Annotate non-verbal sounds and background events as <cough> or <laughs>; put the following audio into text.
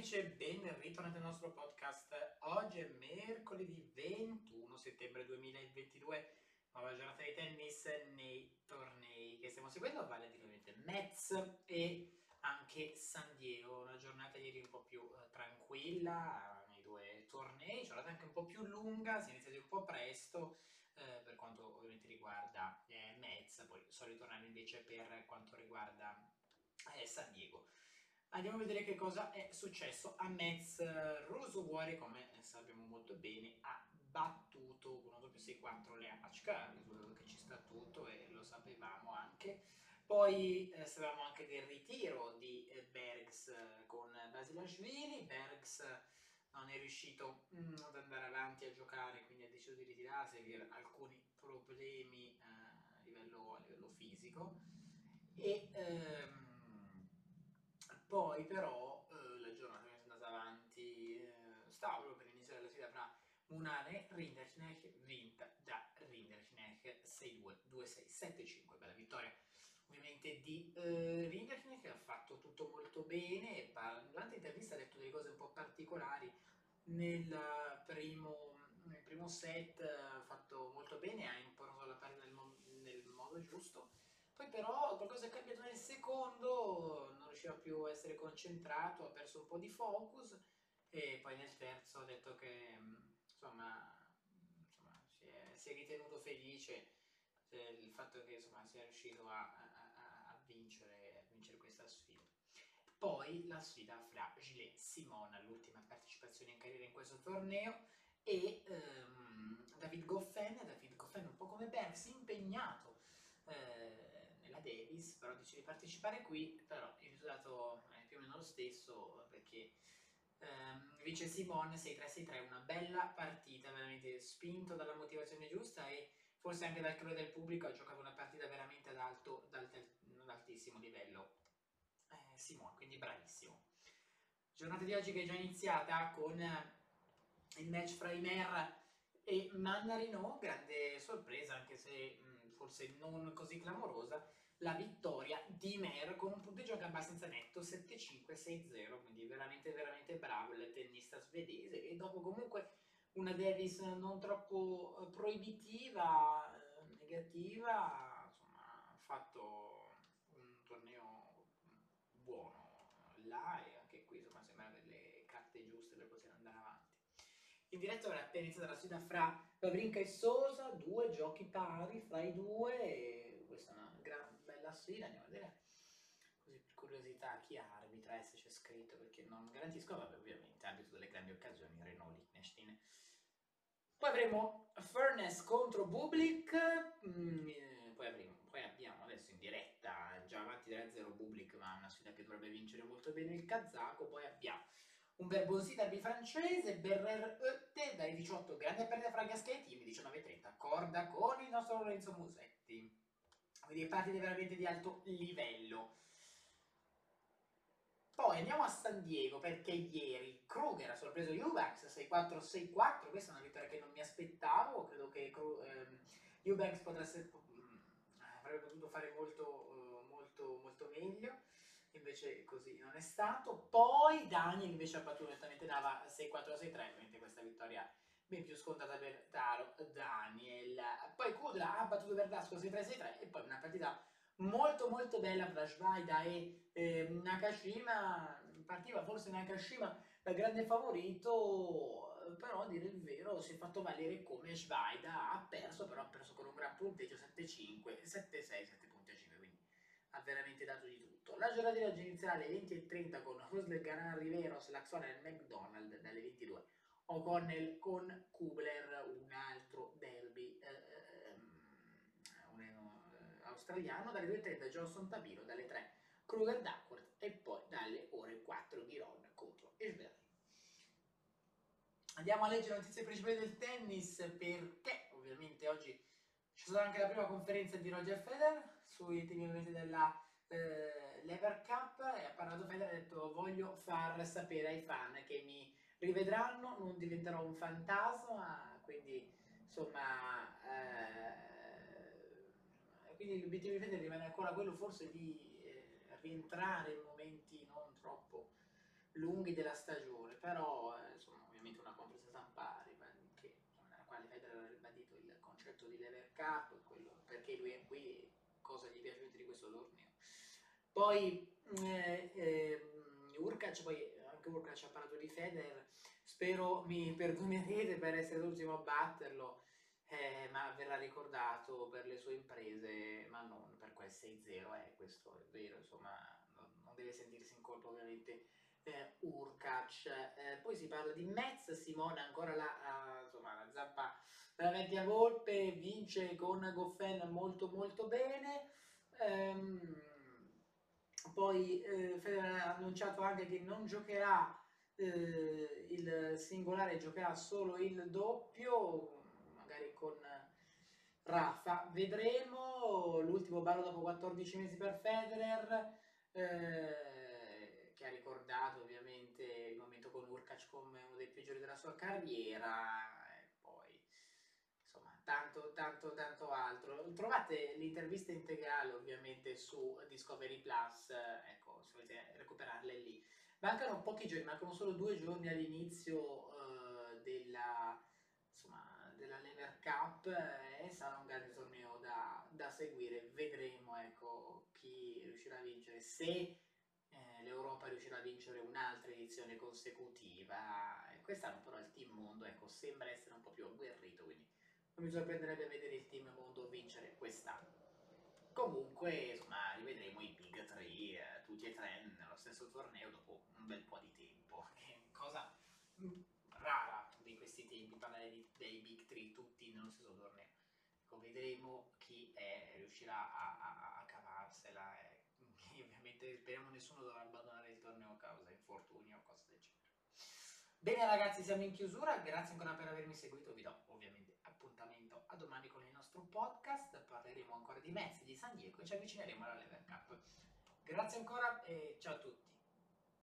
amici e ben ritornati al nostro podcast. Oggi è mercoledì 21 settembre 2022, nuova giornata di tennis nei tornei che stiamo seguendo, vale a dire e anche San Diego, una giornata ieri un po' più eh, tranquilla nei due tornei, giornata anche un po' più lunga, si è iniziato un po' presto eh, per quanto ovviamente riguarda eh, Metz, poi so ritornare invece per quanto riguarda eh, San Diego. Andiamo a vedere che cosa è successo a Metz. Rosoguori, come sappiamo molto bene, ha battuto con 1 doppio 6-4 le Achka, risultato che ci sta tutto e lo sapevamo anche. Poi eh, sapevamo anche del ritiro di eh, Bergs eh, con Basilashvili. Bergs non è riuscito mm, ad andare avanti a giocare, quindi ha deciso di ritirarsi per alcuni problemi eh, a, livello, a, livello, fisico. E, ehm, poi però eh, la giornata è andata avanti, eh, stava proprio per iniziare la sfida fra Munane Rinderknecht, vinta da Rinderknecht 6-2, 2-6, 7-5, bella vittoria ovviamente di eh, Rinderknecht che ha fatto tutto molto bene, durante l'intervista ha detto delle cose un po' particolari, nel primo, nel primo set ha fatto molto bene, ha importato la palla nel, nel modo giusto, poi però qualcosa è cambiato nel secondo, riusciva più a essere concentrato, ha perso un po' di focus e poi nel terzo ha detto che insomma, insomma si, è, si, è, ritenuto felice del fatto che insomma, sia riuscito a, a, a, vincere, a, vincere, questa sfida. Poi la sfida fra Gilles Simon, l'ultima partecipazione in carriera in questo torneo, e um, David Goffin, David Goffin un po' come Bergs, impegnato eh, Davis, però dice di partecipare qui, però il risultato è più o meno lo stesso perché ehm, vince Simone 6-3-6-3, una bella partita, veramente spinto dalla motivazione giusta e forse anche dal calore del pubblico ha giocato una partita veramente ad alto, ad altissimo livello. Eh, Simone, quindi bravissimo. Giornata di oggi che è già iniziata con il match fra Imer e Mannarino, grande sorpresa, anche se mh, forse non così clamorosa, la vittoria di Mer con un punteggio anche abbastanza netto, 7-5-6-0, quindi veramente veramente bravo il tennista svedese e dopo comunque una Davis non troppo eh, proibitiva, eh, negativa, insomma ha fatto un torneo buono là e anche qui insomma sembra avere le carte giuste per poter andare avanti. In diretta ora è appena iniziata la sfida fra Vavrinka e Sosa, due giochi pari fra i due, questa è una gran bella sfida, andiamo a vedere così per curiosità chi arbitra, eh, se c'è scritto, perché non garantisco, vabbè ovviamente, arbitro delle grandi occasioni, Renault Liechtenstein. Poi avremo Furnace contro Bublik, mm, eh, poi, avremo, poi, abbiamo adesso in diretta, già avanti 3-0 Bublik, ma una sfida che dovrebbe vincere molto bene il kazako, poi abbiamo un Verbosi derby francese, Berrer Oette dai 18, grande perdita fra Gasca e Team, 19-30, corda con il nostro Lorenzo Musetti. Quindi partite veramente di alto livello. Poi andiamo a San Diego perché ieri Kruger ha sorpreso Eubanks 6-4-6-4, questa è una vittoria che non mi aspettavo, credo che ehm, Eubanks potesse, mm, avrebbe potuto fare molto, uh, molto, molto meglio invece così non è stato. Poi Daniel invece ha battuto nettamente Nava 6-4-6-3, ovviamente questa vittoria ben più scontata per Taro Daniel. Poi Kudra ha battuto Verdasco 6-3-6-3 e poi una partita molto molto bella tra Shvaida e eh, Nakashima. Partiva forse Nakashima da grande favorito, però a dire il vero si è fatto valere come Shvaida ha perso, però ha perso con un gran punteggio 7-5, 7-6, 7.5, quindi ha veramente dato di tutto. La giornata di oggi inizierà alle 20.30 con Hosler Garan Riveros, Laxona e McDonald dalle 22. O'Connell con Kubler, un altro derby eh, un, eh, australiano, dalle 2.30 Johnson Tabino, dalle 3 Kruger Duckworth e poi dalle ore 4 Giron contro Esberry. Andiamo a leggere le notizie principali del tennis perché ovviamente oggi c'è stata anche la prima conferenza di Roger Federer sui temi ovviamente della eh, Lever Cup e ha parlato Federer e ha detto voglio far sapere ai fan che mi rivedranno, non diventerò un fantasma, quindi insomma eh, quindi l'obiettivo di Federer rimane ancora quello forse di eh, rientrare in momenti non troppo lunghi della stagione, però eh, insomma ovviamente una conferenza stampa che, nella quale Federer ha ribadito il concetto di lever cup, quello, perché lui è qui e cosa gli è piaciuto di questo torneo. Poi eh, eh, Urkac, poi anche Urkac ha parlato di Federer, spero mi <laughs> perdonerete per essere l'ultimo a batterlo, eh, ma verrà ricordato per le sue imprese, ma non per quel 6-0, eh, questo è vero, insomma, non, deve sentirsi in colpa ovviamente eh, Urkac. Eh, poi si parla di Metz, Simone ancora la, uh, insomma, la zappa della vecchia volpe, vince con Goffen molto molto bene. Um, poi eh, Federer ha annunciato anche che non giocherà eh, il singolare, giocherà solo il doppio, con Rafa. Vedremo, l'ultimo ballo dopo 14 mesi per Federer, eh, che ha ricordato ovviamente il momento con Urkac come uno dei peggiori della sua carriera tanto, tanto, tanto altro. Trovate l'intervista integrale ovviamente su Discovery Plus, ecco, se volete recuperarle lì. Mancano pochi giorni, mancano solo due giorni all'inizio uh, della, insomma, Cup e eh, sarà un grande torneo da, da seguire. Vedremo ecco, chi riuscirà a vincere, se eh, l'Europa riuscirà a vincere un'altra edizione consecutiva. Quest'anno però il team mondo ecco, sembra essere un po' più agguerrito, quindi non mi sorprenderebbe vedere il team mondo vincere quest'anno. Comunque, insomma, rivedremo i Big 3, eh, tutti e tre nello stesso torneo dopo un bel po' di tempo, che cosa rara di questi tempi, parlare di, dei Big 3 nello stesso torneo. Ecco, vedremo chi è, riuscirà a, a, a cavarsela e <laughs> ovviamente speriamo nessuno dovrà abbandonare il torneo a causa infortuni o cose del genere. Bene ragazzi, siamo in chiusura, grazie ancora per avermi seguito, vi do ovviamente appuntamento a domani con il nostro podcast, parleremo ancora di Messi, di San Diego e ci avvicineremo alla Lever Cup. Grazie ancora e ciao a tutti.